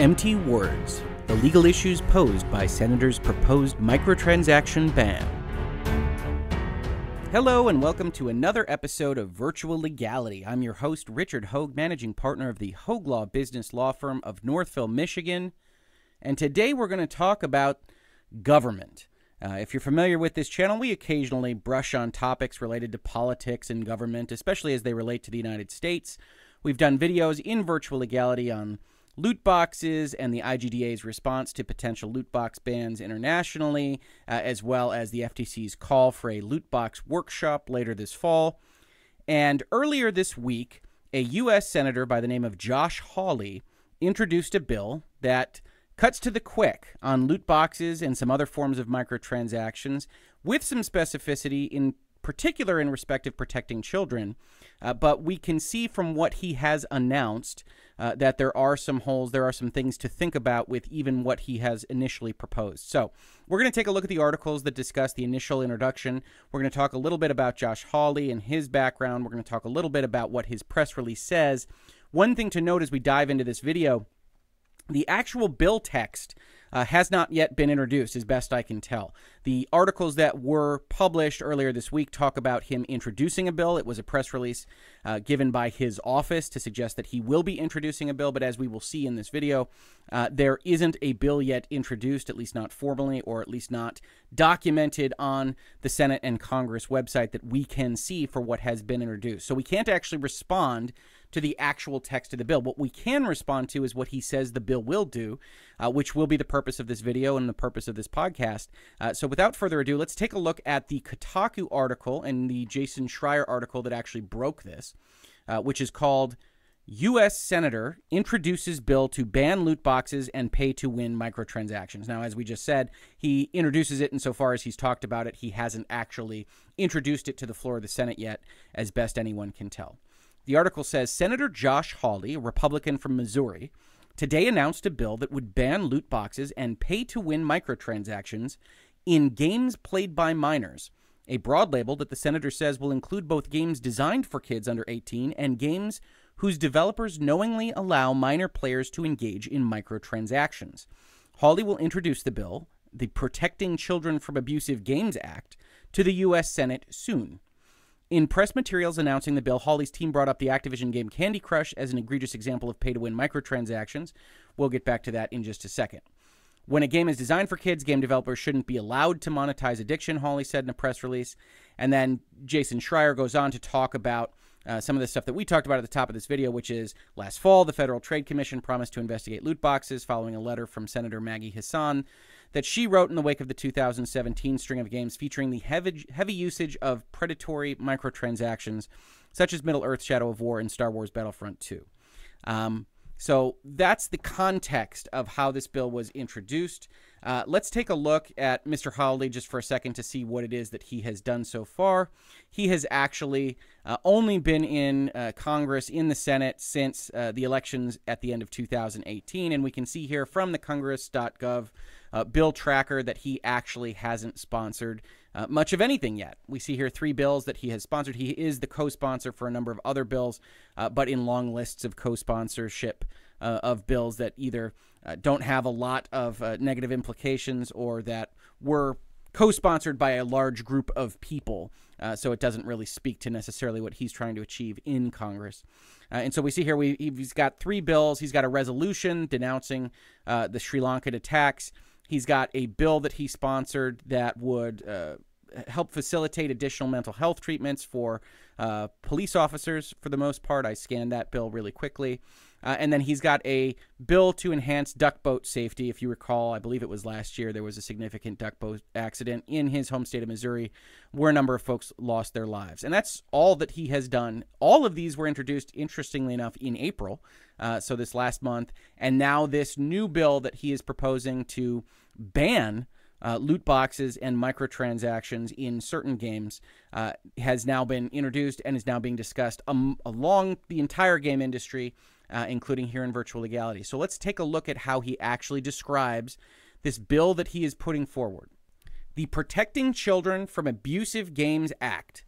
MT words the legal issues posed by Senator's proposed microtransaction ban. Hello, and welcome to another episode of Virtual Legality. I'm your host, Richard Hoeg, managing partner of the Hoeg Law Business Law Firm of Northville, Michigan. And today we're going to talk about government. Uh, if you're familiar with this channel, we occasionally brush on topics related to politics and government, especially as they relate to the United States. We've done videos in virtual legality on loot boxes and the IGDA's response to potential loot box bans internationally, uh, as well as the FTC's call for a loot box workshop later this fall. And earlier this week, a U.S. Senator by the name of Josh Hawley introduced a bill that cuts to the quick on loot boxes and some other forms of microtransactions with some specificity in particular in respect of protecting children. Uh, but we can see from what he has announced uh, that there are some holes, there are some things to think about with even what he has initially proposed. So we're going to take a look at the articles that discuss the initial introduction. We're going to talk a little bit about Josh Hawley and his background. We're going to talk a little bit about what his press release says. One thing to note as we dive into this video the actual bill text uh, has not yet been introduced, as best I can tell. The articles that were published earlier this week talk about him introducing a bill. It was a press release uh, given by his office to suggest that he will be introducing a bill, but as we will see in this video, uh, there isn't a bill yet introduced, at least not formally, or at least not documented on the Senate and Congress website that we can see for what has been introduced. So we can't actually respond to the actual text of the bill. What we can respond to is what he says the bill will do, uh, which will be the purpose of this video and the purpose of this podcast. Uh, so without further ado, let's take a look at the Kotaku article and the Jason Schreier article that actually broke this, uh, which is called. U.S. Senator introduces bill to ban loot boxes and pay to win microtransactions. Now, as we just said, he introduces it insofar as he's talked about it. He hasn't actually introduced it to the floor of the Senate yet, as best anyone can tell. The article says Senator Josh Hawley, a Republican from Missouri, today announced a bill that would ban loot boxes and pay to win microtransactions in games played by minors, a broad label that the senator says will include both games designed for kids under 18 and games whose developers knowingly allow minor players to engage in microtransactions. Hawley will introduce the bill, the Protecting Children from Abusive Games Act, to the U.S. Senate soon. In press materials announcing the bill, Hawley's team brought up the Activision game Candy Crush as an egregious example of pay to win microtransactions. We'll get back to that in just a second. When a game is designed for kids, game developers shouldn't be allowed to monetize addiction, Hawley said in a press release. And then Jason Schreier goes on to talk about uh, some of the stuff that we talked about at the top of this video, which is last fall, the Federal Trade Commission promised to investigate loot boxes following a letter from Senator Maggie Hassan that she wrote in the wake of the 2017 string of games featuring the heavy, heavy usage of predatory microtransactions, such as Middle Earth Shadow of War and Star Wars Battlefront 2. Um, so that's the context of how this bill was introduced. Uh, let's take a look at Mr. Hawley just for a second to see what it is that he has done so far. He has actually uh, only been in uh, Congress, in the Senate, since uh, the elections at the end of 2018. And we can see here from the Congress.gov uh, bill tracker that he actually hasn't sponsored uh, much of anything yet. We see here three bills that he has sponsored. He is the co sponsor for a number of other bills, uh, but in long lists of co sponsorship uh, of bills that either uh, don't have a lot of uh, negative implications or that were co sponsored by a large group of people. Uh, so it doesn't really speak to necessarily what he's trying to achieve in Congress. And so we see here we, he's got three bills. He's got a resolution denouncing the Sri Lankan attacks. He's got a bill that he sponsored that would uh, help facilitate additional mental health treatments for uh, police officers for the most part. I scanned that bill really quickly. Uh, and then he's got a bill to enhance duck boat safety. If you recall, I believe it was last year, there was a significant duck boat accident in his home state of Missouri where a number of folks lost their lives. And that's all that he has done. All of these were introduced, interestingly enough, in April, uh, so this last month. And now this new bill that he is proposing to ban uh, loot boxes and microtransactions in certain games uh, has now been introduced and is now being discussed um, along the entire game industry, uh, including here in Virtual Legality. So let's take a look at how he actually describes this bill that he is putting forward. The Protecting Children from Abusive Games Act.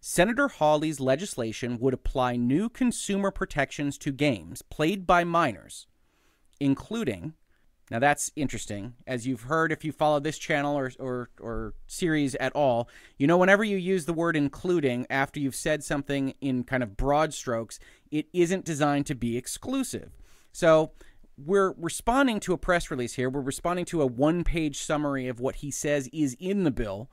Senator Hawley's legislation would apply new consumer protections to games played by minors, including now that's interesting. As you've heard, if you follow this channel or, or, or, series at all, you know whenever you use the word including after you've said something in kind of broad strokes, it isn't designed to be exclusive. So we're responding to a press release here. We're responding to a one page summary of what he says is in the bill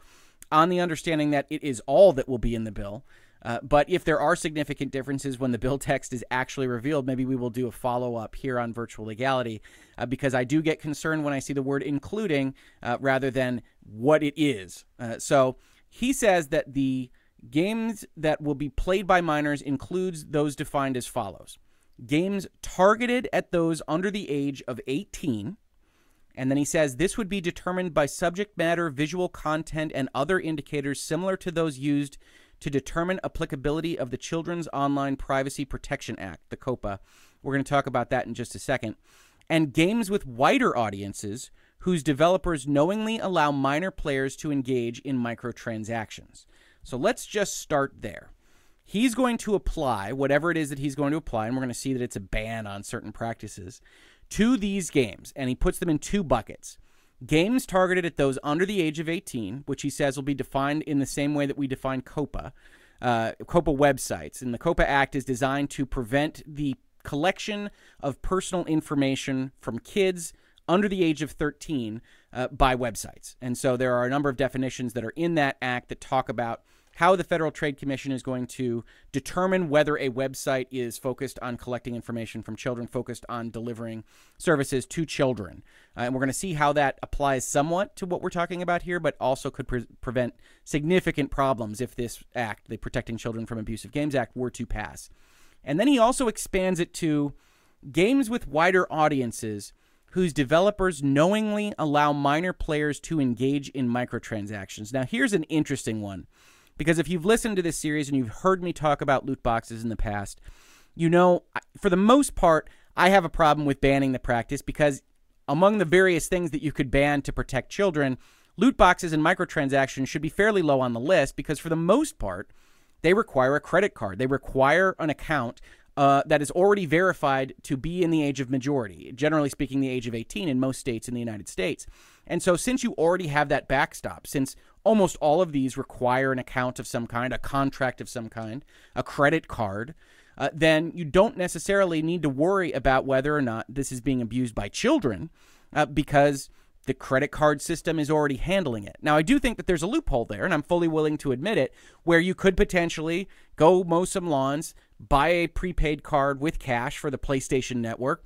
on the understanding that it is all that will be in the bill. Uh, but if there are significant differences when the bill text is actually revealed, maybe we will do a follow up here on virtual legality uh, because I do get concerned when I see the word including uh, rather than what it is. Uh, so he says that the games that will be played by minors includes those defined as follows games targeted at those under the age of 18. And then he says this would be determined by subject matter, visual content, and other indicators similar to those used to determine applicability of the Children's Online Privacy Protection Act, the COPA. We're going to talk about that in just a second. And games with wider audiences whose developers knowingly allow minor players to engage in microtransactions. So let's just start there. He's going to apply whatever it is that he's going to apply, and we're going to see that it's a ban on certain practices to these games, and he puts them in two buckets. Games targeted at those under the age of 18, which he says will be defined in the same way that we define COPA, uh, COPPA websites. And the COPA Act is designed to prevent the collection of personal information from kids under the age of 13 uh, by websites. And so there are a number of definitions that are in that act that talk about how the Federal Trade Commission is going to determine whether a website is focused on collecting information from children, focused on delivering services to children. Uh, and we're going to see how that applies somewhat to what we're talking about here, but also could pre- prevent significant problems if this act, the Protecting Children from Abusive Games Act, were to pass. And then he also expands it to games with wider audiences whose developers knowingly allow minor players to engage in microtransactions. Now, here's an interesting one because if you've listened to this series and you've heard me talk about loot boxes in the past, you know, for the most part, I have a problem with banning the practice because among the various things that you could ban to protect children, loot boxes and microtransactions should be fairly low on the list because for the most part, they require a credit card. They require an account uh, that is already verified to be in the age of majority, generally speaking, the age of 18 in most states in the United States. And so, since you already have that backstop, since almost all of these require an account of some kind, a contract of some kind, a credit card, uh, then you don't necessarily need to worry about whether or not this is being abused by children uh, because the credit card system is already handling it. Now, I do think that there's a loophole there, and I'm fully willing to admit it, where you could potentially go mow some lawns, buy a prepaid card with cash for the PlayStation Network,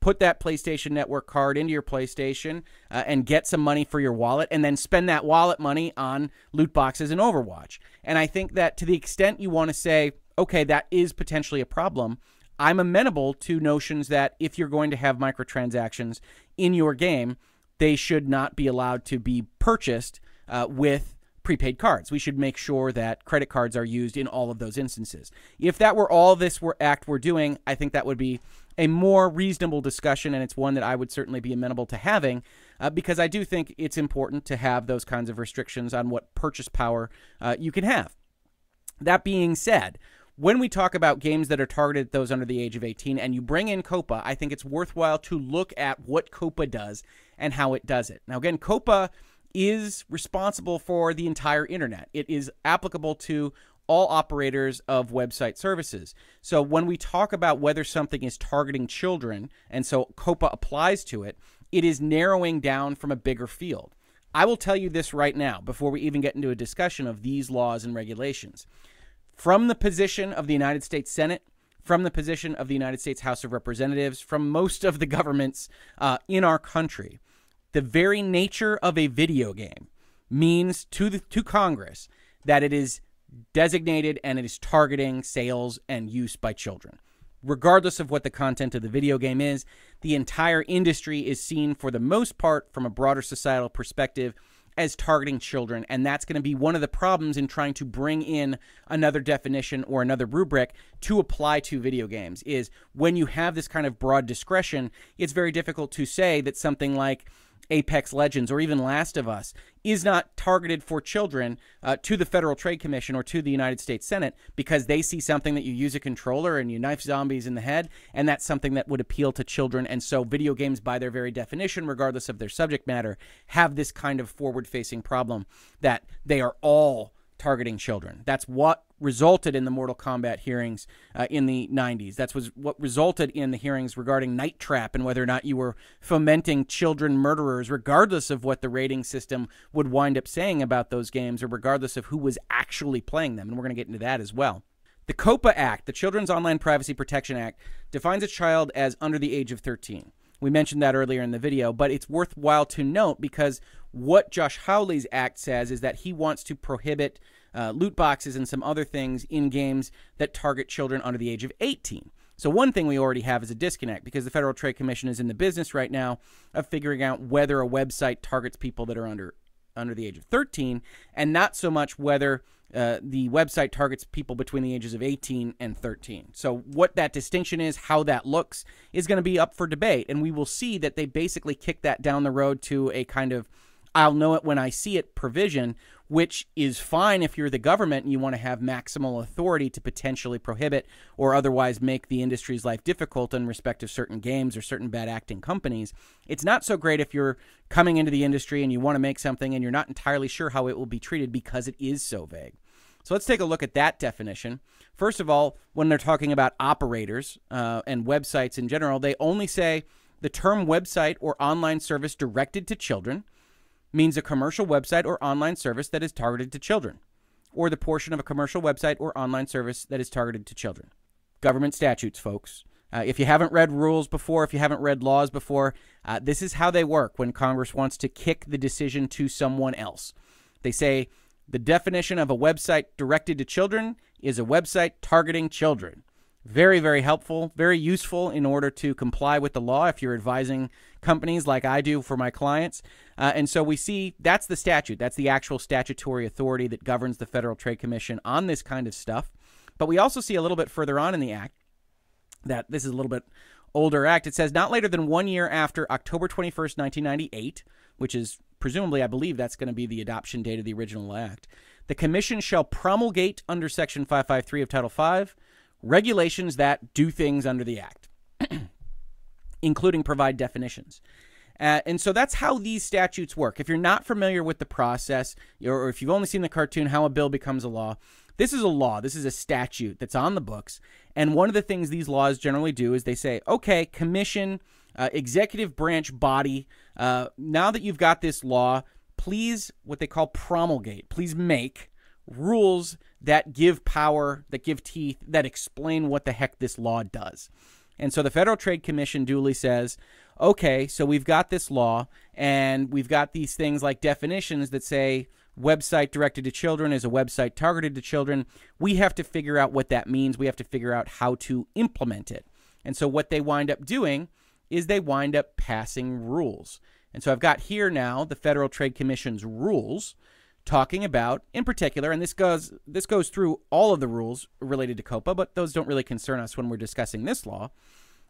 put that PlayStation Network card into your PlayStation uh, and get some money for your wallet, and then spend that wallet money on loot boxes and Overwatch. And I think that to the extent you want to say, okay, that is potentially a problem, I'm amenable to notions that if you're going to have microtransactions in your game, they should not be allowed to be purchased uh, with prepaid cards. We should make sure that credit cards are used in all of those instances. If that were all this were act we're doing, I think that would be a more reasonable discussion, and it's one that I would certainly be amenable to having, uh, because I do think it's important to have those kinds of restrictions on what purchase power uh, you can have. That being said, when we talk about games that are targeted at those under the age of 18 and you bring in Copa, I think it's worthwhile to look at what Copa does and how it does it. Now, again, Copa is responsible for the entire internet. It is applicable to all operators of website services. So when we talk about whether something is targeting children, and so COPA applies to it, it is narrowing down from a bigger field. I will tell you this right now before we even get into a discussion of these laws and regulations. From the position of the United States Senate, from the position of the United States House of Representatives, from most of the governments uh, in our country. The very nature of a video game means to the to Congress that it is designated and it is targeting sales and use by children. Regardless of what the content of the video game is, the entire industry is seen for the most part from a broader societal perspective as targeting children. And that's going to be one of the problems in trying to bring in another definition or another rubric to apply to video games is when you have this kind of broad discretion, it's very difficult to say that something like Apex Legends or even Last of Us is not targeted for children uh, to the Federal Trade Commission or to the United States Senate because they see something that you use a controller and you knife zombies in the head, and that's something that would appeal to children. And so, video games, by their very definition, regardless of their subject matter, have this kind of forward facing problem that they are all targeting children. That's what resulted in the Mortal Kombat hearings uh, in the 90s. That's was what resulted in the hearings regarding Night Trap and whether or not you were fomenting children murderers, regardless of what the rating system would wind up saying about those games, or regardless of who was actually playing them. And we're going to get into that as well. The COPA Act, the Children's Online Privacy Protection Act, defines a child as under the age of 13. We mentioned that earlier in the video, but it's worthwhile to note because what Josh Hawley's act says is that he wants to prohibit uh, loot boxes and some other things in games that target children under the age of 18. So, one thing we already have is a disconnect because the Federal Trade Commission is in the business right now of figuring out whether a website targets people that are under under the age of 13 and not so much whether uh, the website targets people between the ages of 18 and 13. So, what that distinction is, how that looks, is going to be up for debate. And we will see that they basically kick that down the road to a kind of I'll know it when I see it provision, which is fine if you're the government and you want to have maximal authority to potentially prohibit or otherwise make the industry's life difficult in respect of certain games or certain bad acting companies. It's not so great if you're coming into the industry and you want to make something and you're not entirely sure how it will be treated because it is so vague. So let's take a look at that definition. First of all, when they're talking about operators uh, and websites in general, they only say the term website or online service directed to children means a commercial website or online service that is targeted to children, or the portion of a commercial website or online service that is targeted to children. Government statutes, folks. Uh, if you haven't read rules before, if you haven't read laws before, uh, this is how they work when Congress wants to kick the decision to someone else. They say the definition of a website directed to children is a website targeting children. Very, very helpful, very useful in order to comply with the law if you're advising companies like I do for my clients. Uh, and so we see that's the statute. That's the actual statutory authority that governs the Federal Trade Commission on this kind of stuff. But we also see a little bit further on in the act that this is a little bit older act. It says not later than one year after October 21st, 1998, which is presumably, I believe that's going to be the adoption date of the original act. The commission shall promulgate under Section 553 of Title V regulations that do things under the act, including provide definitions. Uh, and so that's how these statutes work. If you're not familiar with the process, or if you've only seen the cartoon, how a bill becomes a law, this is a law. This is a statute that's on the books. And one of the things these laws generally do is they say, okay, commission, uh, executive branch body, uh, now that you've got this law, please, what they call promulgate, please make rules that give power, that give teeth, that explain what the heck this law does. And so the Federal Trade Commission duly says, okay, so we've got this law and we've got these things like definitions that say website directed to children is a website targeted to children. We have to figure out what that means. We have to figure out how to implement it. And so what they wind up doing is they wind up passing rules. And so I've got here now the Federal Trade Commission's rules talking about in particular and this goes this goes through all of the rules related to COPA, but those don't really concern us when we're discussing this law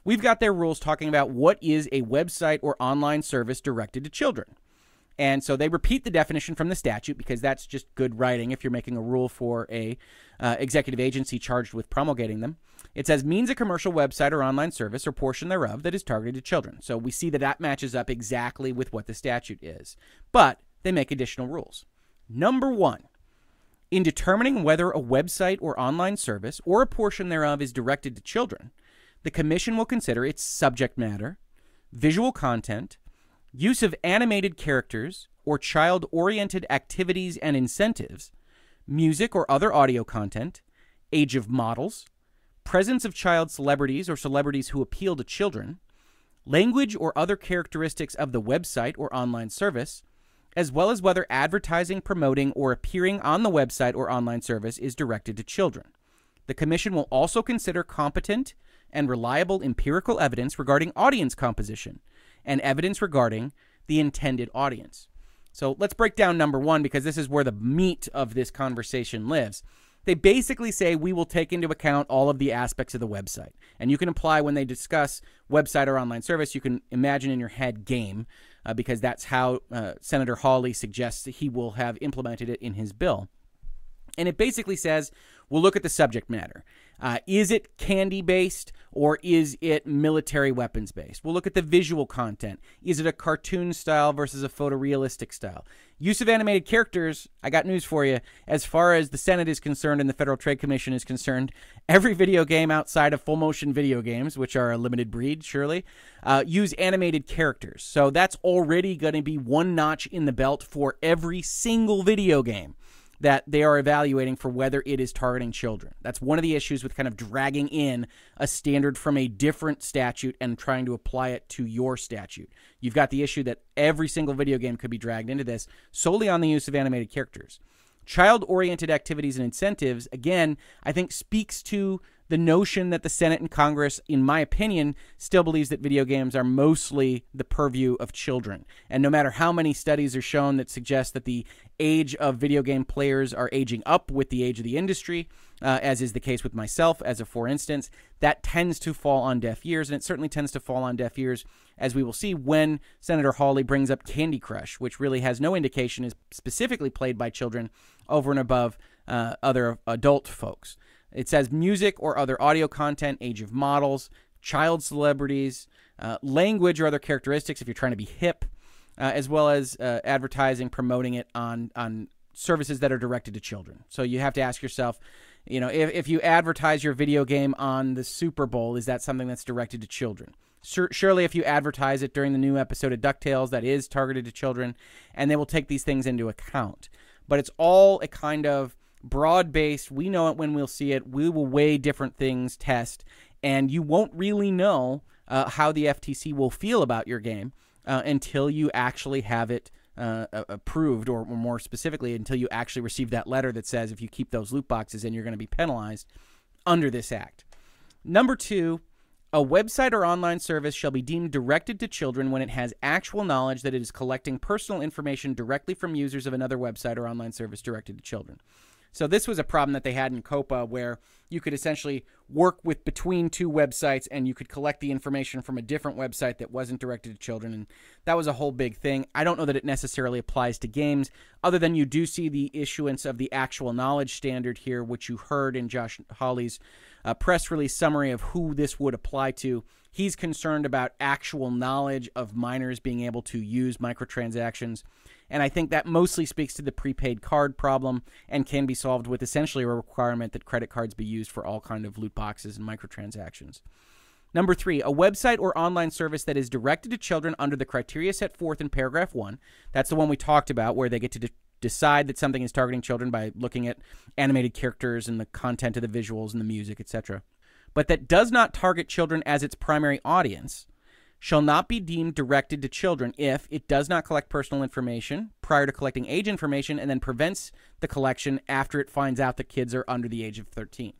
we've got their rules talking about what is a website or online service directed to children and so they repeat the definition from the statute because that's just good writing if you're making a rule for a uh, executive agency charged with promulgating them. It says means a commercial website or online service or portion thereof that is targeted to children. So we see that that matches up exactly with what the statute is. But they make additional rules. Number one, in determining whether a website or online service or a portion thereof is directed to children, the Commission will consider its subject matter, visual content, use of animated characters or child oriented activities and incentives, music or other audio content, age of models, presence of child celebrities or celebrities who appeal to children, language or other characteristics of the website or online service, as well as whether advertising, promoting, or appearing on the website or online service is directed to children. The Commission will also consider competent and reliable empirical evidence regarding audience composition and evidence regarding the intended audience. So let's break down number one because this is where the meat of this conversation lives. They basically say we will take into account all of the aspects of the website. And you can apply when they discuss website or online service, you can imagine in your head game, uh, because that's how uh, Senator Hawley suggests he will have implemented it in his bill. And it basically says we'll look at the subject matter. Uh, is it candy based or is it military weapons based? We'll look at the visual content. Is it a cartoon style versus a photorealistic style? Use of animated characters, I got news for you. As far as the Senate is concerned and the Federal Trade Commission is concerned, every video game outside of full motion video games, which are a limited breed, surely, uh, use animated characters. So that's already going to be one notch in the belt for every single video game that they are evaluating for whether it is targeting children. That's one of the issues with kind of dragging in a standard from a different statute and trying to apply it to your statute. You've got the issue that every single video game could be dragged into this solely on the use of animated characters. Child oriented activities and incentives, again, I think speaks to the notion that the Senate and Congress, in my opinion, still believes that video games are mostly the purview of children. And no matter how many studies are shown that suggest that the age of video game players are aging up with the age of the industry, uh, as is the case with myself, as a for instance, that tends to fall on deaf ears. And it certainly tends to fall on deaf ears, as we will see when Senator Hawley brings up Candy Crush, which really has no indication is specifically played by children over and above uh, other adult folks. It says music or other audio content, age of models, child celebrities, uh, language or other characteristics if you're trying to be hip, uh, as well as uh, advertising, promoting it on on services that are directed to children. So you have to ask yourself, you know, if, if you advertise your video game on the Super Bowl, is that something that's directed to children? surely if you advertise it during the new episode of DuckTales, that is targeted to children, and they will take these things into account. But it's all a kind of broad based. We know it when we'll see it. We will weigh different things, test, and you won't really know uh, how the FTC will feel about your game uh, until you actually have it uh, approved, or more specifically, until you actually receive that letter that says if you keep those loot boxes in, you're going to be penalized under this act. Number two, a website or online service shall be deemed directed to children when it has actual knowledge that it is collecting personal information directly from users of another website or online service directed to children. So this was a problem that they had in COPA where you could essentially work with between two websites and you could collect the information from a different website that wasn't directed to children and that was a whole big thing. I don't know that it necessarily applies to games other than you do see the issuance of the actual knowledge standard here which you heard in Josh Hawley's uh, press release summary of who this would apply to. He's concerned about actual knowledge of minors being able to use microtransactions and I think that mostly speaks to the prepaid card problem and can be solved with essentially a requirement that credit cards be used for all kind of loot boxes and microtransactions. Number three, a website or online service that is directed to children under the criteria set forth in paragraph one. That's the one we talked about, where they get to de- decide that something is targeting children by looking at animated characters and the content of the visuals and the music, etc. But that does not target children as its primary audience, shall not be deemed directed to children if it does not collect personal information prior to collecting age information and then prevents the collection after it finds out that kids are under the age of 13.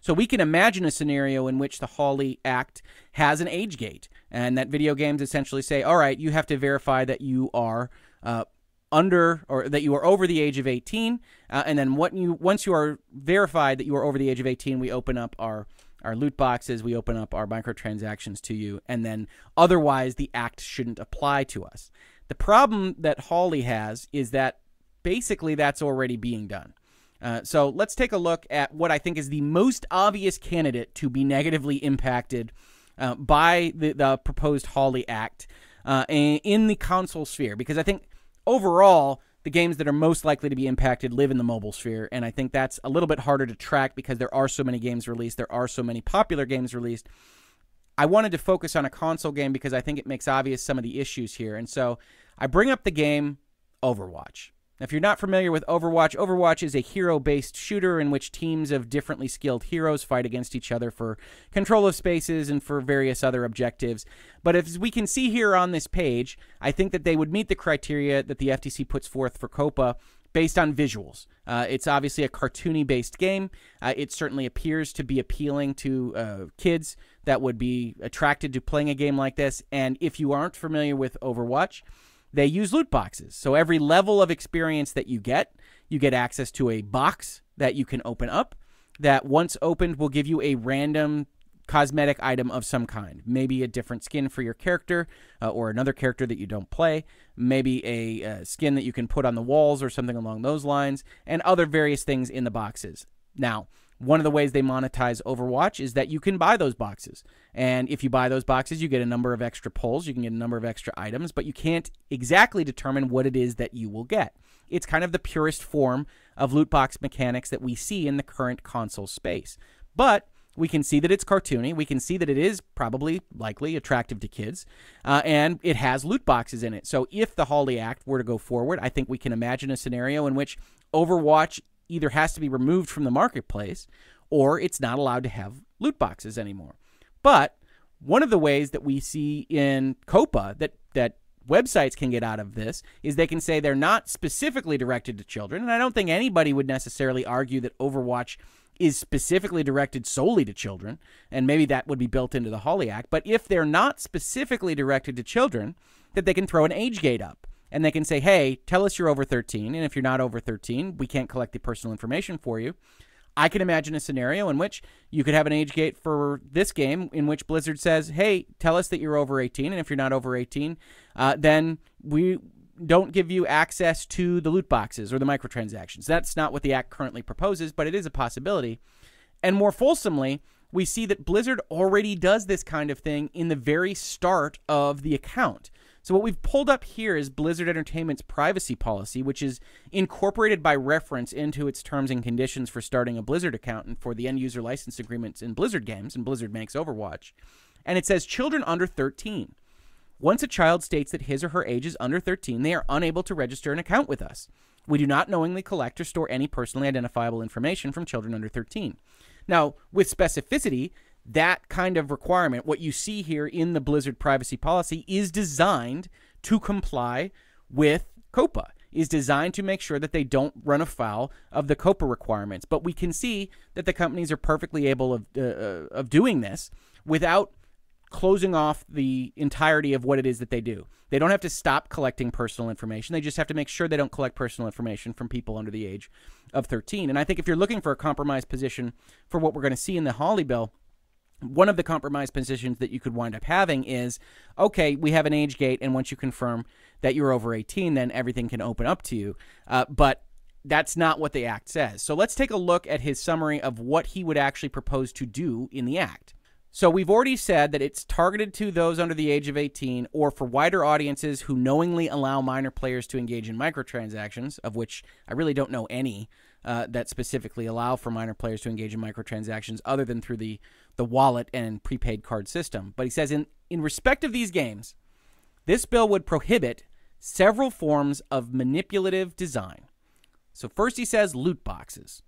So we can imagine a scenario in which the Hawley Act has an age gate, and that video games essentially say, all right, you have to verify that you are uh, under or that you are over the age of 18, uh, and then what you once you are verified that you are over the age of 18, we open up our our loot boxes, we open up our microtransactions to you, and then otherwise the act shouldn't apply to us. The problem that Hawley has is that basically that's already being done. Uh, so let's take a look at what I think is the most obvious candidate to be negatively impacted uh, by the, the, proposed Hawley Act uh, in the console sphere, because I think overall the games that are most likely to be impacted live in the mobile sphere, and I think that's a little bit harder to track because there are so many games released, there are so many popular games released. I wanted to focus on a console game because I think it makes obvious some of the issues here. And so I bring up the game Overwatch. If you're not familiar with Overwatch, Overwatch is a hero based shooter in which teams of differently skilled heroes fight against each other for control of spaces and for various other objectives. But as we can see here on this page, I think that they would meet the criteria that the FTC puts forth for COPA based on visuals. Uh, it's obviously a cartoony based game. Uh, it certainly appears to be appealing to uh, kids that would be attracted to playing a game like this. And if you aren't familiar with Overwatch, they use loot boxes. So every level of experience that you get, you get access to a box that you can open up that once opened will give you a random cosmetic item of some kind. Maybe a different skin for your character uh, or another character that you don't play. Maybe a uh, skin that you can put on the walls or something along those lines, and other various things in the boxes. Now, one of the ways they monetize Overwatch is that you can buy those boxes. And if you buy those boxes, you get a number of extra pulls, you can get a number of extra items, but you can't exactly determine what it is that you will get. It's kind of the purest form of loot box mechanics that we see in the current console space. But we can see that it's cartoony. We can see that it is probably likely attractive to kids, uh, and it has loot boxes in it. So if the Hawley Act were to go forward, I think we can imagine a scenario in which Overwatch either has to be removed from the marketplace or it's not allowed to have loot boxes anymore. But one of the ways that we see in COPA that that websites can get out of this is they can say they're not specifically directed to children, and I don't think anybody would necessarily argue that Overwatch is specifically directed solely to children, and maybe that would be built into the Hawley Act. But if they're not specifically directed to children, that they can throw an age gate up and they can say, hey, tell us you're over 13. And if you're not over 13, we can't collect the personal information for you. I can imagine a scenario in which you could have an age gate for this game in which Blizzard says, hey, tell us that you're over 18. And if you're not over 18, uh, then we don't give you access to the loot boxes or the microtransactions. That's not what the Act currently proposes, but it is a possibility. And more fulsomely, we see that Blizzard already does this kind of thing in the very start of the account. So what we've pulled up here is Blizzard Entertainment's privacy policy, which is incorporated by reference into its terms and conditions for starting a Blizzard account and for the end user license agreements in Blizzard games, and Blizzard makes Overwatch. And it says children under 13. Once a child states that his or her age is under 13, they are unable to register an account with us. We do not knowingly collect or store any personally identifiable information from children under 13. Now, with specificity, that kind of requirement, what you see here in the Blizzard privacy policy, is designed to comply with COPA, is designed to make sure that they don't run afoul of the COPA requirements. But we can see that the companies are perfectly able of, uh, uh, of doing this without closing off the entirety of what it is that they do. They don't have to stop collecting personal information. They just have to make sure they don't collect personal information from people under the age of 13. And I think if you're looking for a compromise position for what we're going to see in the Hawley bill, one of the compromise positions that you could wind up having is okay, we have an age gate, and once you confirm that you're over 18, then everything can open up to you. Uh, but that's not what the act says. So let's take a look at his summary of what he would actually propose to do in the act. So we've already said that it's targeted to those under the age of 18 or for wider audiences who knowingly allow minor players to engage in microtransactions, of which I really don't know any uh, that specifically allow for minor players to engage in microtransactions other than through the, the wallet and prepaid card system. But he says in, in respect of these games, this bill would prohibit several forms of manipulative design. So first he says loot boxes.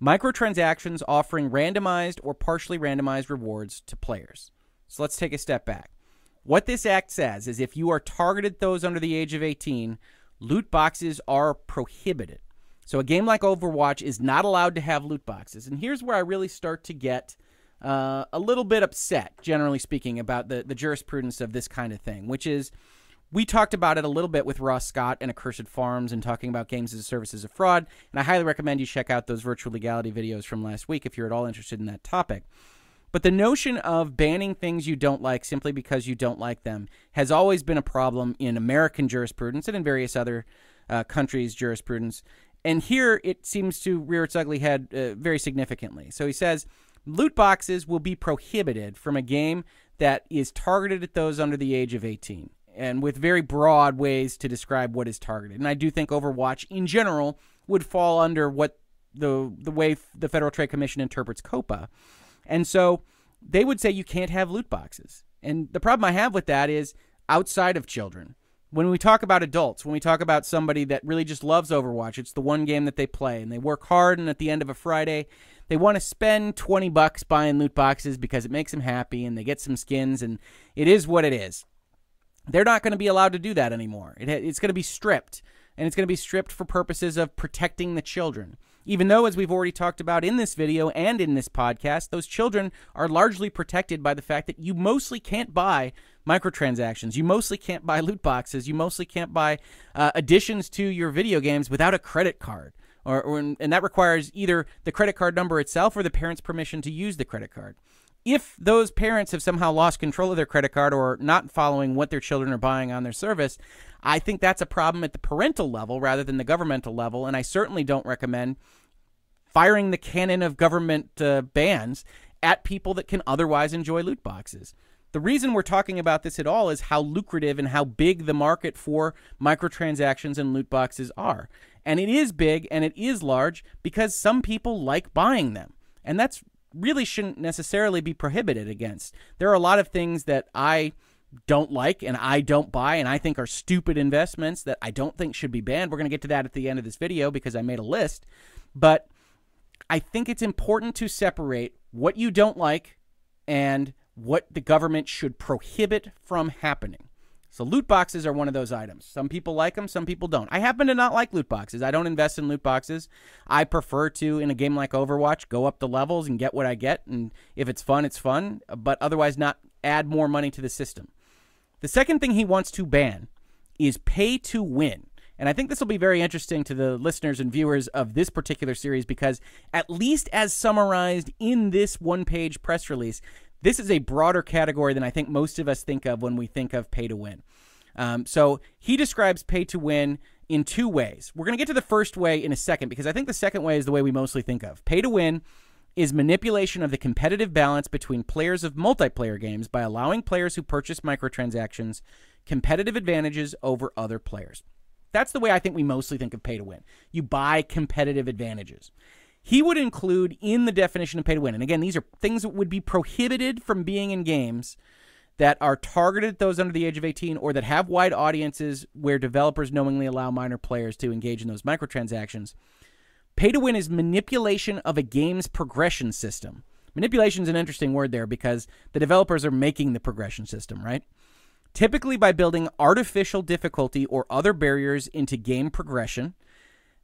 Microtransactions offering randomized or partially randomized rewards to players. So let's take a step back. What this act says is if you are targeted those under the age of 18, loot boxes are prohibited. So a game like Overwatch is not allowed to have loot boxes. And here's where I really start to get uh, a little bit upset, generally speaking, about the, the jurisprudence of this kind of thing, which is we talked about it a little bit with Ross Scott and Accursed Farms and talking about games as a service as a fraud. And I highly recommend you check out those virtual legality videos from last week if you're at all interested in that topic. But the notion of banning things you don't like simply because you don't like them has always been a problem in American jurisprudence and in various other uh, countries' jurisprudence. And here it seems to rear its ugly head uh, very significantly. So he says loot boxes will be prohibited from a game that is targeted at those under the age of 18 and with very broad ways to describe what is targeted. And I do think Overwatch in general would fall under what the the way the Federal Trade Commission interprets COPA. And so they would say you can't have loot boxes. And the problem I have with that is outside of children, when we talk about adults, when we talk about somebody that really just loves Overwatch, it's the one game that they play and they work hard and at the end of a Friday, they want to spend 20 bucks buying loot boxes because it makes them happy and they get some skins and it is what it is. They're not going to be allowed to do that anymore. It, it's going to be stripped and it's going to be stripped for purposes of protecting the children. Even though, as we've already talked about in this video and in this podcast, those children are largely protected by the fact that you mostly can't buy microtransactions. You mostly can't buy loot boxes. You mostly can't buy uh, additions to your video games without a credit card. Or, or, and that requires either the credit card number itself or the parent's permission to use the credit card. If those parents have somehow lost control of their credit card or not following what their children are buying on their service, I think that's a problem at the parental level rather than the governmental level. And I certainly don't recommend firing the cannon of government uh, bans at people that can otherwise enjoy loot boxes. The reason we're talking about this at all is how lucrative and how big the market for microtransactions and loot boxes are. And it is big and it is large because some people like buying them. And that's really shouldn't necessarily be prohibited against. There are a lot of things that I don't like and I don't buy and I think are stupid investments that I don't think should be banned. We're going to get to that at the end of this video because I made a list. But I think it's important to separate what you don't like and what the government should prohibit from happening. So loot boxes are one of those items. Some people like them, some people don't. I happen to not like loot boxes. I don't invest in loot boxes. I prefer to in a game like Overwatch go up the levels and get what I get and if it's fun, it's fun, but otherwise not add more money to the system. The second thing he wants to ban is pay to win. And I think this will be very interesting to the listeners and viewers of this particular series because, at least as summarized in this one page press release, this is a broader category than I think most of us think of when we think of pay to win. Um, so he describes pay to win in two ways. We're going to get to the first way in a second because I think the second way is the way we mostly think of. Pay to win is manipulation of the competitive balance between players of multiplayer games by allowing players who purchase microtransactions competitive advantages over other players. That's the way I think we mostly think of pay to win. You buy competitive advantages he would include in the definition of pay to win. And again, these are things that would be prohibited from being in games that are targeted at those under the age of 18 or that have wide audiences where developers knowingly allow minor players to engage in those microtransactions. Pay to win is manipulation of a game's progression system. Manipulation is an interesting word there because the developers are making the progression system, right? Typically by building artificial difficulty or other barriers into game progression.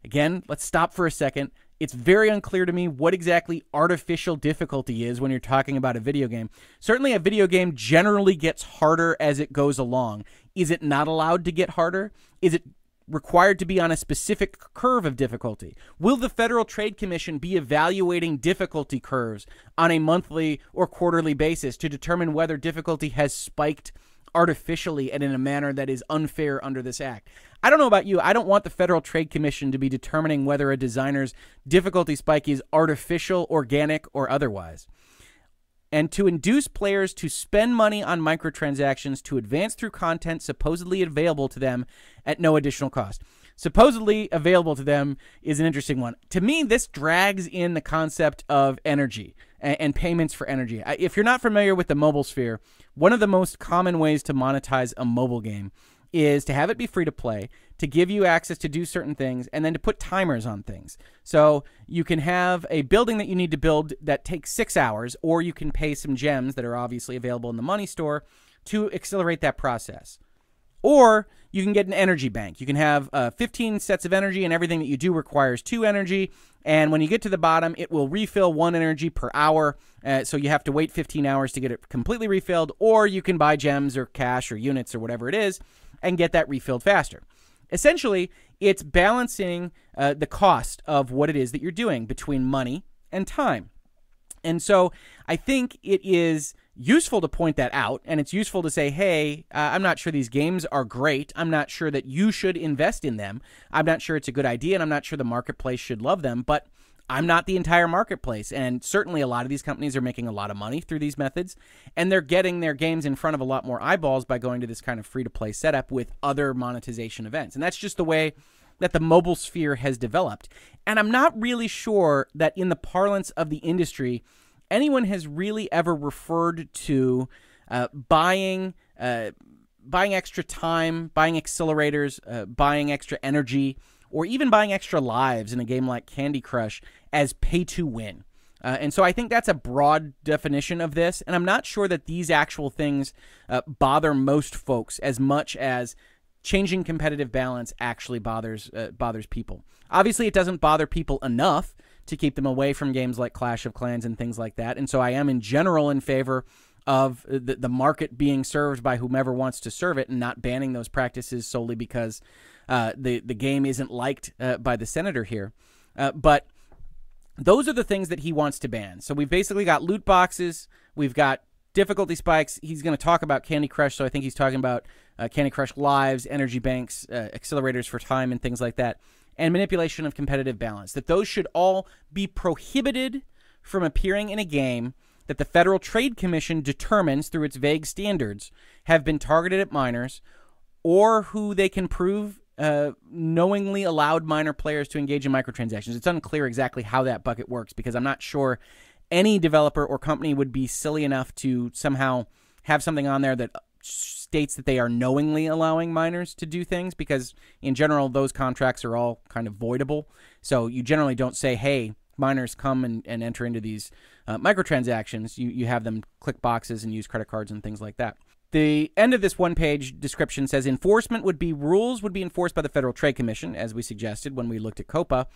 Again, let's stop for a second it's very unclear to me what exactly artificial difficulty is when you're talking about a video game. Certainly, a video game generally gets harder as it goes along. Is it not allowed to get harder? Is it required to be on a specific curve of difficulty? Will the Federal Trade Commission be evaluating difficulty curves on a monthly or quarterly basis to determine whether difficulty has spiked artificially and in a manner that is unfair under this act? I don't know about you. I don't want the Federal Trade Commission to be determining whether a designer's difficulty spike is artificial, organic, or otherwise. And to induce players to spend money on microtransactions to advance through content supposedly available to them at no additional cost. Supposedly available to them is an interesting one. To me, this drags in the concept of energy and, payments for energy. If you're not familiar with the mobile sphere, one of the most common ways to monetize a mobile game is to have it be free to play, to give you access to do certain things, and then to put timers on things. So you can have a building that you need to build that takes six hours, or you can pay some gems that are obviously available in the money store to accelerate that process. Or you can get an energy bank. You can have uh, 15 sets of energy, and everything that you do requires two energy. And when you get to the bottom, it will refill one energy per hour. Uh, so you have to wait 15 hours to get it completely refilled, or you can buy gems or cash or units or whatever it is and get that refilled faster. Essentially, it's balancing uh, the cost of what it is that you're doing between money and time. And so I think it is useful to point that out and it's useful to say hey uh, i'm not sure these games are great i'm not sure that you should invest in them i'm not sure it's a good idea and i'm not sure the marketplace should love them but I'm not the entire marketplace. And certainly a lot of these companies are making a lot of money through these methods. And they're getting their games in front of a lot more eyeballs by going to this kind of free to play setup with other monetization events. And that's just the way that the mobile sphere has developed. And I'm not really sure that in the parlance of the industry, anyone has really ever referred to uh, buying. Uh, buying extra time, buying accelerators, uh, buying extra energy, or even buying extra lives in a game like Candy Crush as pay to win. Uh, and so I think that's a broad definition of this. And I'm not sure that these actual things uh, bother most folks as much as changing competitive balance actually bothers uh, bothers people. Obviously, it doesn't bother people enough to keep them away from games like Clash of Clans and things like that. And so I am in general in favor of the, the market being served by whomever wants to serve it and not banning those practices solely because uh, the the game isn't liked uh, by the senator here. Uh, but those are the things that he wants to ban. So we've basically got loot boxes, we've got difficulty spikes. He's going to talk about Candy Crush, so I think he's talking about uh, Candy Crush lives, energy banks, uh, accelerators for time, and things like that, and manipulation of competitive balance. That those should all be prohibited from appearing in a game that the Federal Trade Commission determines through its vague standards have been targeted at minors or who they can prove uh, knowingly allowed minor players to engage in microtransactions. It's unclear exactly how that bucket works because I'm not sure any developer or company would be silly enough to somehow have something on there that states that they are knowingly allowing minors to do things because in general those contracts are all kind of voidable. So you generally don't say hey minors come and, and enter into these uh, microtransactions. You, you have them click boxes and use credit cards and things like that. The end of this one page description says enforcement would be rules would be enforced by the federal trade commission as we suggested when we looked at COPPA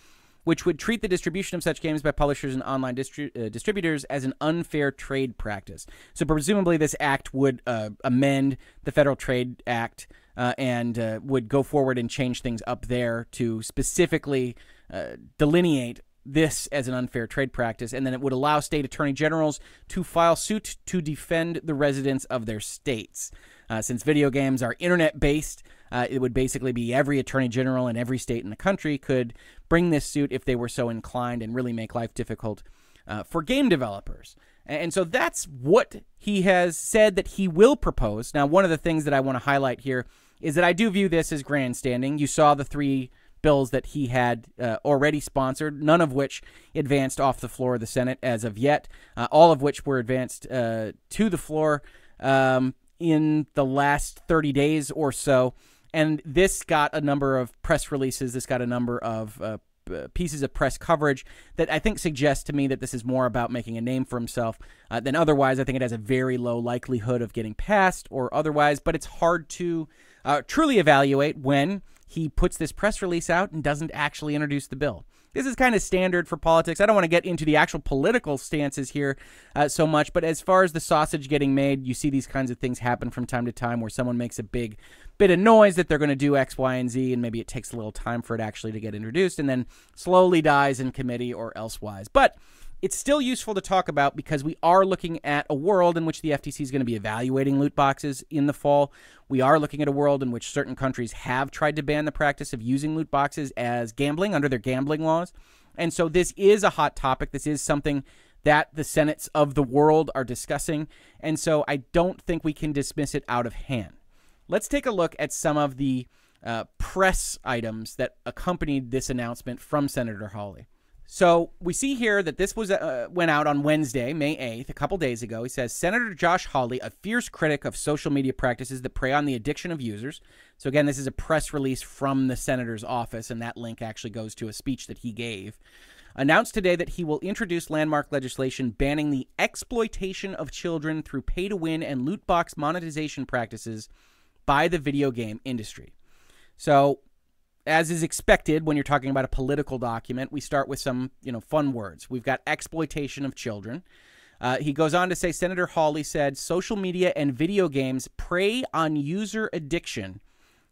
which would treat the distribution of such games by publishers and online distri- uh, distributors as an unfair trade practice. So, presumably, this act would uh, amend the Federal Trade Act uh, and uh, would go forward and change things up there to specifically uh, delineate this as an unfair trade practice, and then it would allow state attorney generals to file suit to defend the residents of their states. Uh, since video games are internet based, uh, it would basically be every attorney general in every state in the country could bring this suit if they were so inclined and really make life difficult uh, for game developers. And so that's what he has said that he will propose. Now, one of the things that I want to highlight here is that I do view this as grandstanding. You saw the three bills that he had uh, already sponsored, none of which advanced off the floor of the Senate as of yet, uh, all of which were advanced uh, to the floor um, in the last 30 days or so and this got a number of press releases. This got a number of uh, pieces of press coverage that I think suggests to me that this is more about making a name for himself uh, than otherwise. I think it has a very low likelihood of getting passed or otherwise, but it's hard to uh, truly evaluate when he puts this press release out and doesn't actually introduce the bill. This is kind of standard for politics. I don't want to get into the actual political stances here uh, so much, but as far as the sausage getting made, you see these kinds of things happen from time to time where someone makes a big bit of noise that they're going to do X, Y, and Z, and maybe it takes a little time for it actually to get introduced and then slowly dies in committee or elsewise. But it's still useful to talk about because we are looking at a world in which the FTC is going to be evaluating loot boxes in the fall. We are looking at a world in which certain countries have tried to ban the practice of using loot boxes as gambling under their gambling laws. And so this is a hot topic. This is something that the senates of the world are discussing. And so I don't think we can dismiss it out of hand. Let's take a look at some of the uh, press items that accompanied this announcement from Senator Hawley. So we see here that this was uh, went out on Wednesday, May 8th, a couple days ago. He says Senator Josh Hawley, a fierce critic of social media practices that prey on the addiction of users. So again, this is a press release from the senator's office, and that link actually goes to a speech that he gave. Announced today that he will introduce landmark legislation banning the exploitation of children through pay to win and loot box monetization practices by the video game industry. So as is expected when you're talking about a political document, we start with some, you know, fun words. We've got exploitation of children. Uh, he goes on to say Senator Hawley said social media and video games prey on user addiction,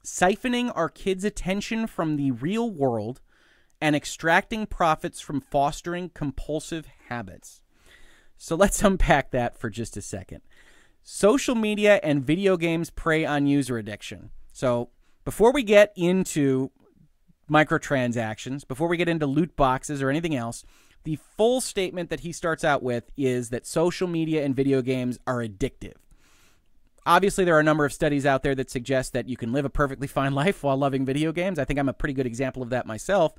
siphoning our kids' attention from the real world and extracting profits from fostering compulsive habits. So let's unpack that for just a second. Social media and video games prey on user addiction. So before we get into microtransactions, before we get into loot boxes or anything else, the full statement that he starts out with is that social media and video games are addictive. Obviously, there are a number of studies out there that suggest that you can live a perfectly fine life while loving video games. I think I'm a pretty good example of that myself.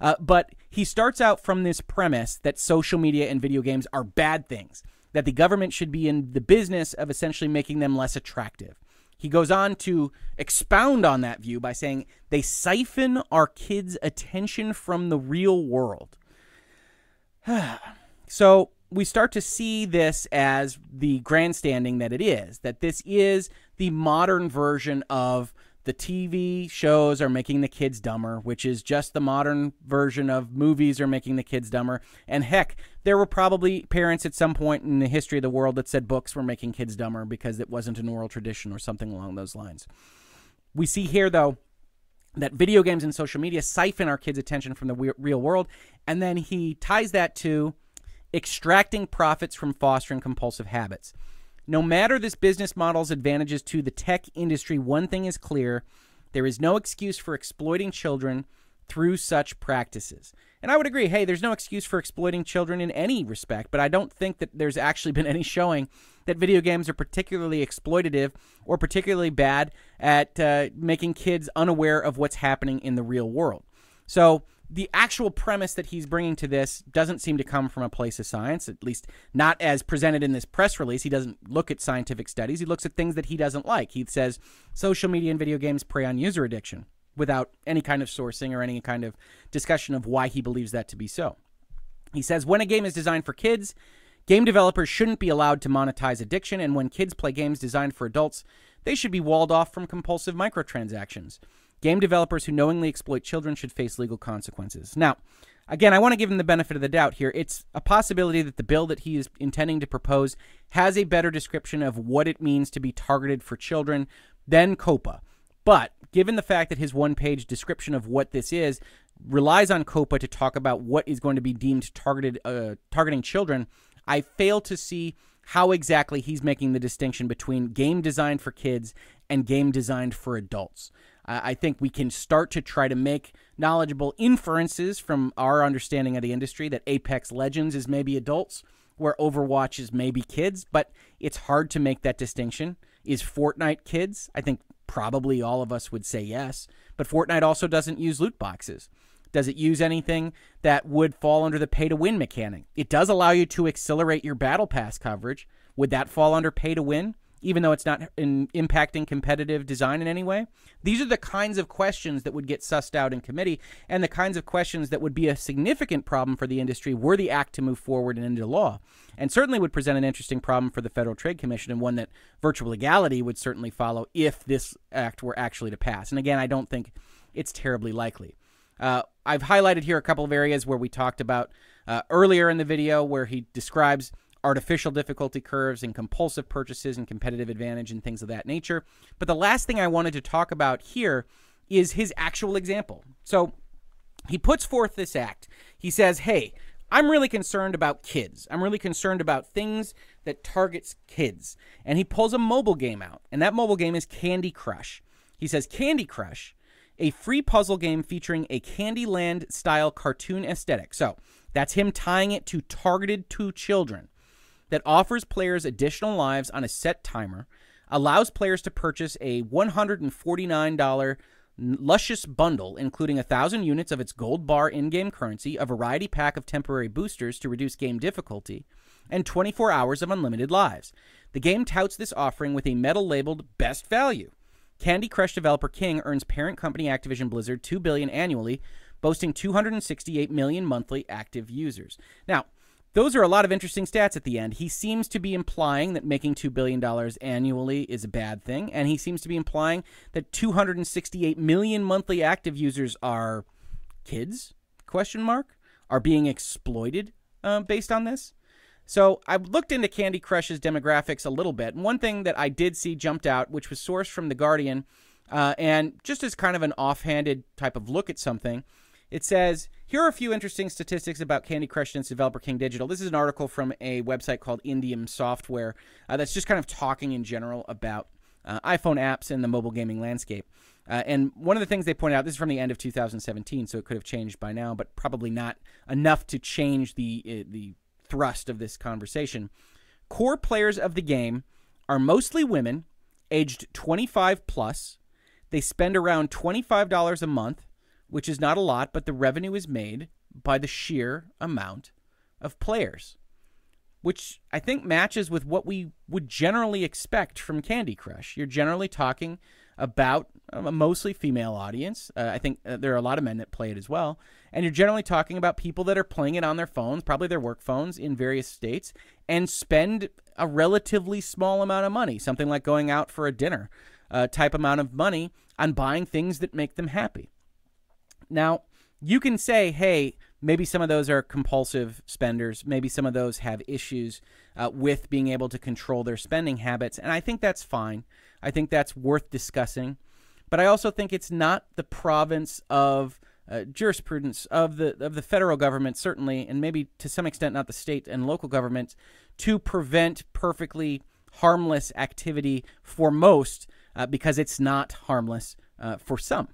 Uh, but he starts out from this premise that social media and video games are bad things, that the government should be in the business of essentially making them less attractive. He goes on to expound on that view by saying they siphon our kids' attention from the real world. so we start to see this as the grandstanding that it is, that this is the modern version of the TV shows are making the kids dumber, which is just the modern version of movies are making the kids dumber. And heck, there were probably parents at some point in the history of the world that said books were making kids dumber because it wasn't an oral tradition or something along those lines. We see here, though, that video games and social media siphon our kids' attention from the real world. And then he ties that to extracting profits from fostering compulsive habits. No matter this business model's advantages to the tech industry, one thing is clear there is no excuse for exploiting children through such practices. And I would agree, hey, there's no excuse for exploiting children in any respect, but I don't think that there's actually been any showing that video games are particularly exploitative or particularly bad at uh, making kids unaware of what's happening in the real world. So, the actual premise that he's bringing to this doesn't seem to come from a place of science, at least not as presented in this press release. He doesn't look at scientific studies. He looks at things that he doesn't like. He says social media and video games prey on user addiction without any kind of sourcing or any kind of discussion of why he believes that to be so. He says when a game is designed for kids, game developers shouldn't be allowed to monetize addiction, and when kids play games designed for adults, they should be walled off from compulsive microtransactions. Game developers who knowingly exploit children should face legal consequences. Now, again, I want to give him the benefit of the doubt here. It's a possibility that the bill that he is intending to propose has a better description of what it means to be targeted for children than COPPA. But given the fact that his one page description of what this is relies on COPPA to talk about what is going to be deemed targeted uh, targeting children, I fail to see how exactly he's making the distinction between game designed for kids and game designed for adults. I think we can start to try to make knowledgeable inferences from our understanding of the industry that Apex Legends is maybe adults, where Overwatch is maybe kids, but it's hard to make that distinction. Is Fortnite kids? I think probably all of us would say yes, but Fortnite also doesn't use loot boxes. Does it use anything that would fall under the pay to win mechanic? It does allow you to accelerate your battle pass coverage. Would that fall under pay to win? Even though it's not in, impacting competitive design in any way? These are the kinds of questions that would get sussed out in committee and the kinds of questions that would be a significant problem for the industry were the act to move forward and into law. And certainly would present an interesting problem for the Federal Trade Commission and one that virtual legality would certainly follow if this act were actually to pass. And again, I don't think it's terribly likely. Uh, I've highlighted here a couple of areas where we talked about uh, earlier in the video where he describes artificial difficulty curves and compulsive purchases and competitive advantage and things of that nature. But the last thing I wanted to talk about here is his actual example. So he puts forth this act. He says, "Hey, I'm really concerned about kids. I'm really concerned about things that targets kids." And he pulls a mobile game out, and that mobile game is Candy Crush. He says, "Candy Crush, a free puzzle game featuring a Candyland style cartoon aesthetic." So, that's him tying it to targeted to children that offers players additional lives on a set timer, allows players to purchase a $149 luscious bundle, including 1,000 units of its gold bar in game currency, a variety pack of temporary boosters to reduce game difficulty, and 24 hours of unlimited lives. The game touts this offering with a medal labeled Best Value. Candy Crush developer King earns parent company Activision Blizzard 2 billion annually, boasting 268 million monthly active users. Now, those are a lot of interesting stats at the end. He seems to be implying that making $2 billion annually is a bad thing, and he seems to be implying that 268 million monthly active users are kids, question mark, are being exploited uh, based on this. So I looked into Candy Crush's demographics a little bit, and one thing that I did see jumped out, which was sourced from The Guardian, uh, and just as kind of an offhanded type of look at something, it says here are a few interesting statistics about Candy Crush and its developer King Digital. This is an article from a website called Indium Software uh, that's just kind of talking in general about uh, iPhone apps and the mobile gaming landscape. Uh, and one of the things they point out, this is from the end of 2017, so it could have changed by now, but probably not enough to change the uh, the thrust of this conversation. Core players of the game are mostly women, aged 25 plus. They spend around $25 a month which is not a lot, but the revenue is made by the sheer amount of players. which I think matches with what we would generally expect from Candy Crush. You're generally talking about a mostly female audience. Uh, I think uh, there are a lot of men that play it as well. And you're generally talking about people that are playing it on their phones, probably their work phones in various states, and spend a relatively small amount of money, something like going out for a dinner uh, type amount of money on buying things that make them happy. Now, you can say, hey, maybe some of those are compulsive spenders. Maybe some of those have issues uh, with being able to control their spending habits. And I think that's fine. I think that's worth discussing. But I also think it's not the province of uh, jurisprudence of the of the federal government, certainly, and maybe to some extent not the state and local governments, to prevent perfectly harmless activity for most, uh, because it's not harmless uh, for some.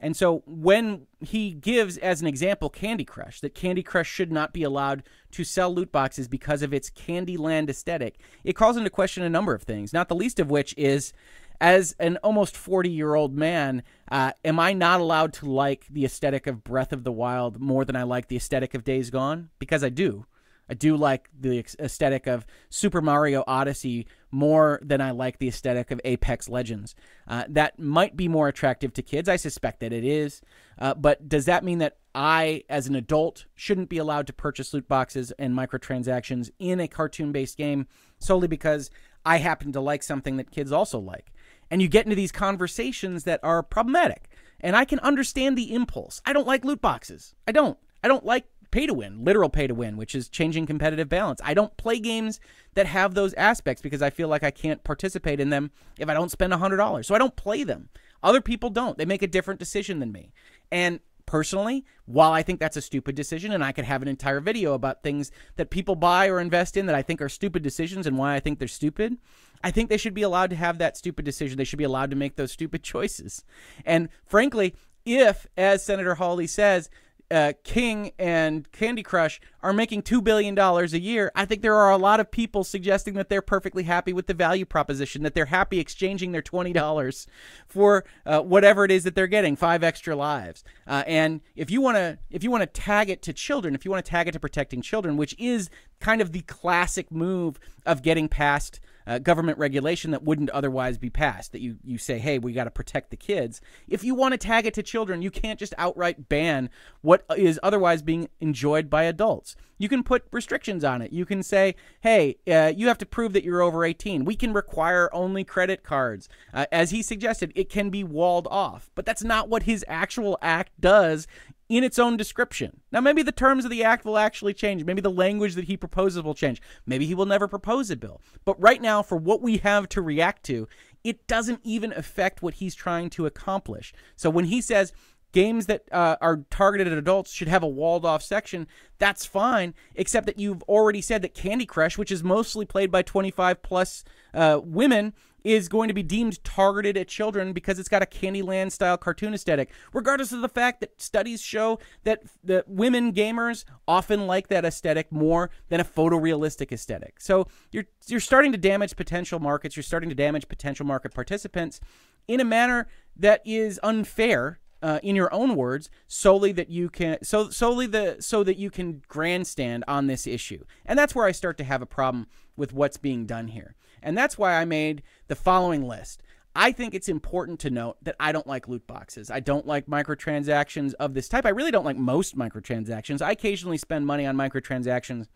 And so when he gives as an example Candy Crush, that Candy Crush should not be allowed to sell loot boxes because of its Candyland aesthetic, it calls into question a number of things, not the least of which is as an almost 40 year old man, uh, am I not allowed to like the aesthetic of Breath of the Wild more than I like the aesthetic of Days Gone? Because I do. I do like the aesthetic of Super Mario Odyssey more than I like the aesthetic of Apex Legends. Uh, that might be more attractive to kids. I suspect that it is. Uh, but does that mean that I, as an adult, shouldn't be allowed to purchase loot boxes and microtransactions in a cartoon based game solely because I happen to like something that kids also like? And you get into these conversations that are problematic. And I can understand the impulse. I don't like loot boxes. I don't. I don't like pay to win, literal pay to win, which is changing competitive balance. I don't play games that have those aspects because I feel like I can't participate in them if I don't spend $100. So I don't play them. Other people don't. They make a different decision than me. And personally, while I think that's a stupid decision, and I could have an entire video about things that people buy or invest in that I think are stupid decisions and why I think they're stupid, I think they should be allowed to have that stupid decision. They should be allowed to make those stupid choices. And frankly, if, as Senator Hawley says, uh, King and Candy Crush are making $2 billion a year, I think there are a lot of people suggesting that they're perfectly happy with the value proposition, that they're happy exchanging their $20 for uh, whatever it is that they're getting, five extra lives. Uh, and if you want to, if you want to tag it to children, if you want to tag it to protecting children, which is kind of the classic move of getting past uh, government regulation that wouldn't otherwise be passed. That you, you say, hey, we got to protect the kids. If you want to tag it to children, you can't just outright ban what is otherwise being enjoyed by adults. You can put restrictions on it. You can say, hey, uh, you have to prove that you're over 18. We can require only credit cards. Uh, as he suggested, it can be walled off. But that's not what his actual act does in its own description. Now, maybe the terms of the act will actually change. Maybe the language that he proposes will change. Maybe he will never propose a bill. But right now, for what we have to react to, it doesn't even affect what he's trying to accomplish. So when he says, games that uh, are targeted at adults should have a walled off section that's fine except that you've already said that candy crush which is mostly played by 25 plus uh, women is going to be deemed targeted at children because it's got a Candyland style cartoon aesthetic, regardless of the fact that studies show that the women gamers often like that aesthetic more than a photorealistic aesthetic. So you're you're starting to damage potential markets, you're starting to damage potential market participants in a manner that is unfair uh, in your own words, solely that you can so solely the so that you can grandstand on this issue, and that's where I start to have a problem with what's being done here, and that's why I made the following list. I think it's important to note that I don't like loot boxes. I don't like microtransactions of this type. I really don't like most microtransactions. I occasionally spend money on microtransactions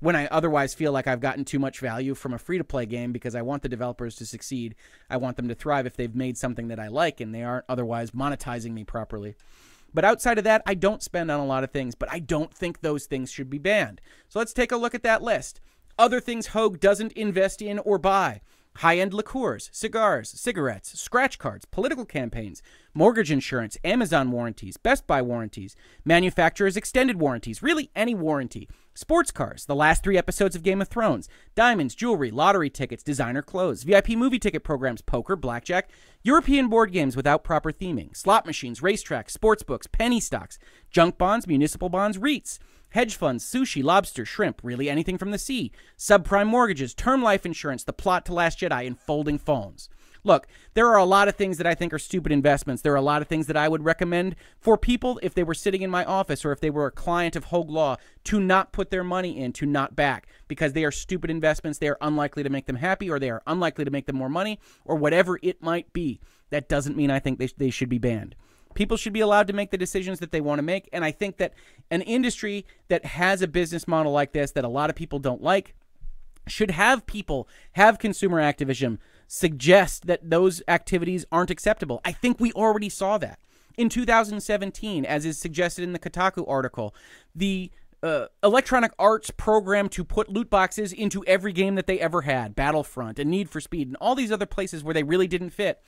when I otherwise feel like I've gotten too much value from a free to play game because I want the developers to succeed. I want them to thrive if they've made something that I like and they aren't otherwise monetizing me properly. But outside of that, I don't spend on a lot of things, but I don't think those things should be banned. So let's take a look at that list. Other things Hoeg doesn't invest in or buy. High end liqueurs, cigars, cigarettes, scratch cards, political campaigns, mortgage insurance, Amazon warranties, Best Buy warranties, manufacturers' extended warranties, really any warranty, sports cars, the last three episodes of Game of Thrones, diamonds, jewelry, lottery tickets, designer clothes, VIP movie ticket programs, poker, blackjack, European board games without proper theming, slot machines, racetracks, sports books, penny stocks, junk bonds, municipal bonds, REITs hedge funds, sushi, lobster, shrimp, really anything from the sea, subprime mortgages, term life insurance, the plot to Last Jedi, and folding phones. Look, there are a lot of things that I think are stupid investments. There are a lot of things that I would recommend for people if they were sitting in my office or if they were a client of Hoeg Law to not put their money in, to not back, because they are stupid investments. They are unlikely to make them happy or they are unlikely to make them more money or whatever it might be. That doesn't mean I think they, they should be banned. People should be allowed to make the decisions that they want to make. And I think that an industry that has a business model like this that a lot of people don't like should have people, have consumer activism suggest that those activities aren't acceptable. I think we already saw that. In 2017, as is suggested in the Kotaku article, the uh, Electronic Arts program to put loot boxes into every game that they ever had, Battlefront and Need for Speed, and all these other places where they really didn't fit,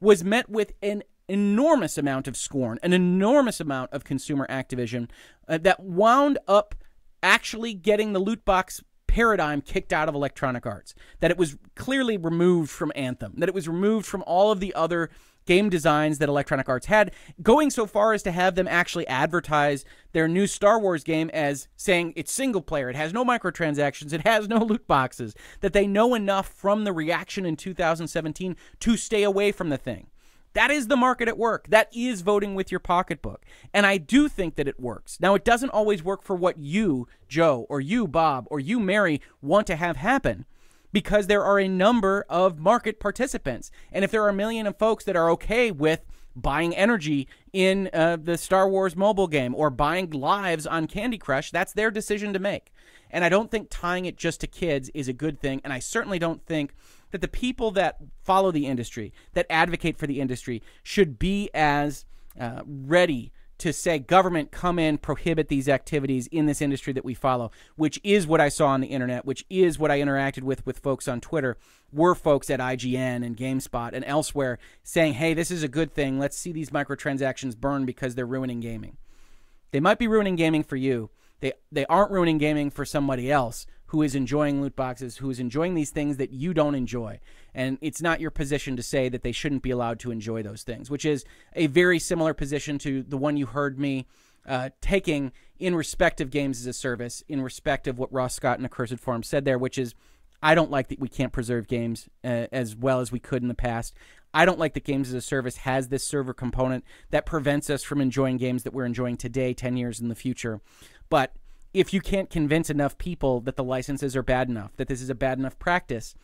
was met with an enormous amount of scorn, an enormous amount of consumer activism uh, that wound up actually getting the loot box paradigm kicked out of Electronic Arts, that it was clearly removed from Anthem, that it was removed from all of the other game designs that Electronic Arts had, going so far as to have them actually advertise their new Star Wars game as saying it's single player, it has no microtransactions, it has no loot boxes, that they know enough from the reaction in 2017 to stay away from the thing. That is the market at work. That is voting with your pocketbook. And I do think that it works. Now, it doesn't always work for what you, Joe, or you, Bob, or you, Mary, want to have happen because there are a number of market participants. And if there are a million of folks that are okay with buying energy in uh, the Star Wars mobile game or buying lives on Candy Crush, that's their decision to make. And I don't think tying it just to kids is a good thing. And I certainly don't think that the people that follow the industry, that advocate for the industry, should be as uh, ready to say, government, come in, prohibit these activities in this industry that we follow, which is what I saw on the internet, which is what I interacted with with folks on Twitter, were folks at IGN and GameSpot and elsewhere saying, hey, this is a good thing. Let's see these microtransactions burn because they're ruining gaming. They might be ruining gaming for you. They, they aren't ruining gaming for somebody else who is enjoying loot boxes, who is enjoying these things that you don't enjoy. And it's not your position to say that they shouldn't be allowed to enjoy those things, which is a very similar position to the one you heard me uh, taking in respect of games as a service, in respect of what Ross Scott and Accursed Farms said there, which is I don't like that we can't preserve games uh, as well as we could in the past. I don't like that games as a service has this server component that prevents us from enjoying games that we're enjoying today, 10 years in the future. But if you can't convince enough people that the licenses are bad enough, that this is a bad enough practice,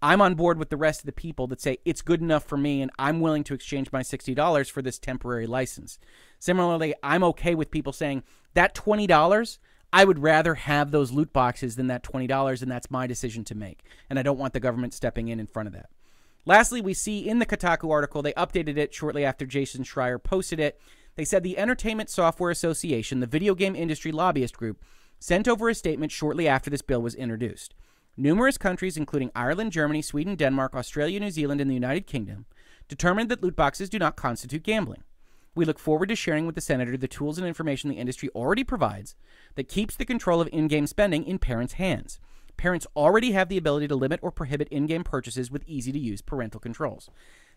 I'm on board with the rest of the people that say it's good enough for me and I'm willing to exchange my $60 for this temporary license. Similarly, I'm okay with people saying that $20, I would rather have those loot boxes than that $20, and that's my decision to make. And I don't want the government stepping in in front of that. Lastly, we see in the Kotaku article, they updated it shortly after Jason Schreier posted it. They said the Entertainment Software Association, the video game industry lobbyist group, sent over a statement shortly after this bill was introduced. Numerous countries, including Ireland, Germany, Sweden, Denmark, Australia, New Zealand, and the United Kingdom, determined that loot boxes do not constitute gambling. We look forward to sharing with the Senator the tools and information the industry already provides that keeps the control of in game spending in parents' hands. Parents already have the ability to limit or prohibit in game purchases with easy to use parental controls.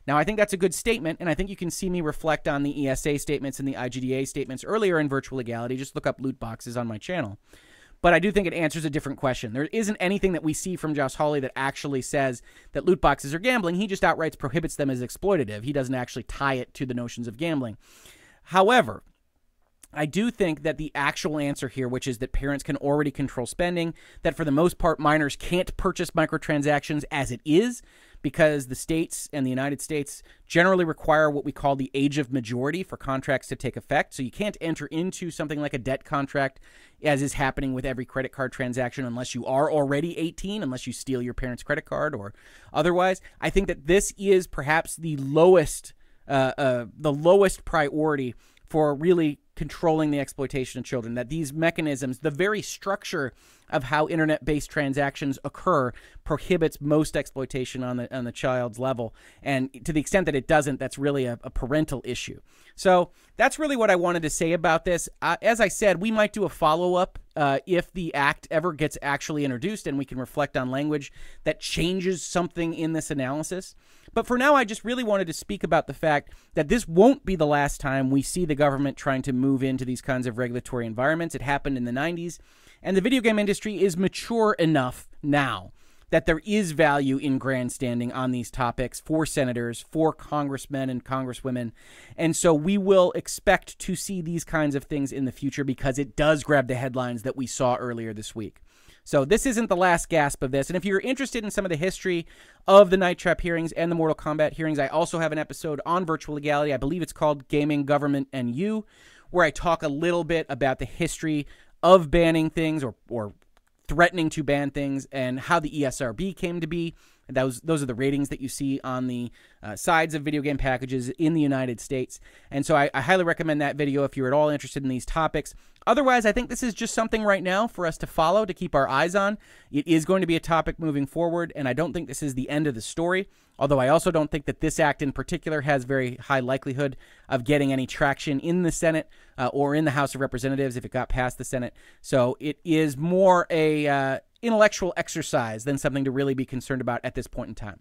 Now, I think that's a good statement, and I think you can see me reflect on the ESA statements and the IGDA statements earlier in virtual legality. Just look up loot boxes on my channel. But I do think it answers a different question. There isn't anything that we see from Josh Hawley that actually says that loot boxes are gambling. He just outright prohibits them as exploitative. He doesn't actually tie it to the notions of gambling. However, I do think that the actual answer here, which is that parents can already control spending, that for the most part, minors can't purchase microtransactions as it is, because the states and the United States generally require what we call the age of majority for contracts to take effect. So you can't enter into something like a debt contract, as is happening with every credit card transaction, unless you are already 18, unless you steal your parents' credit card or otherwise. I think that this is perhaps the lowest, uh, uh, the lowest priority for really controlling the exploitation of children. That these mechanisms, the very structure of how internet-based transactions occur, prohibits most exploitation on the on the child's level. And to the extent that it doesn't, that's really a, a parental issue. So that's really what I wanted to say about this. Uh, as I said, we might do a follow-up uh, if the act ever gets actually introduced, and we can reflect on language that changes something in this analysis. But for now, I just really wanted to speak about the fact that this won't be the last time we see the government trying to move into these kinds of regulatory environments. It happened in the 90s, and the video game industry is mature enough now that there is value in grandstanding on these topics for senators, for congressmen and congresswomen. And so we will expect to see these kinds of things in the future because it does grab the headlines that we saw earlier this week. So this isn't the last gasp of this. And if you're interested in some of the history of the Night Trap hearings and the Mortal Kombat hearings, I also have an episode on virtual legality. I believe it's called Gaming, Government, and You, where I talk a little bit about the history of banning things or, or threatening to ban things and how the ESRB came to be. Those those are the ratings that you see on the uh, sides of video game packages in the United States. And so I, I highly recommend that video if you're at all interested in these topics. Otherwise, I think this is just something right now for us to follow to keep our eyes on. It is going to be a topic moving forward, and I don't think this is the end of the story. Although I also don't think that this act in particular has very high likelihood of getting any traction in the Senate uh, or in the House of Representatives if it got past the Senate. So it is more a uh, intellectual exercise than something to really be concerned about at this point in time.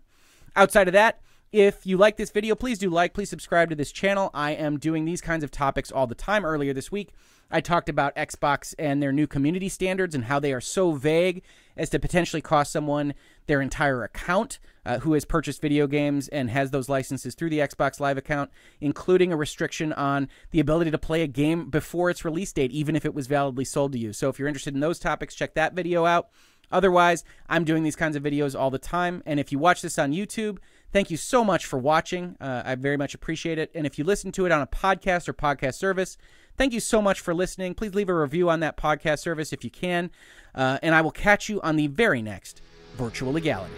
Outside of that, if you like this video, please do like, please subscribe to this channel. I am doing these kinds of topics all the time. Earlier this week, I talked about Xbox and their new community standards and how they are so vague as to potentially cost someone their entire account uh, who has purchased video games and has those licenses through the Xbox Live account, including a restriction on the ability to play a game before its release date, even if it was validly sold to you. So if you're interested in those topics, check that video out. Otherwise, I'm doing these kinds of videos all the time. And if you watch this on YouTube, thank you so much for watching. Uh, I very much appreciate it. And if you listen to it on a podcast or podcast service, thank you so much for listening. Please leave a review on that podcast service if you can. Uh, and I will catch you on the very next Virtual Legality.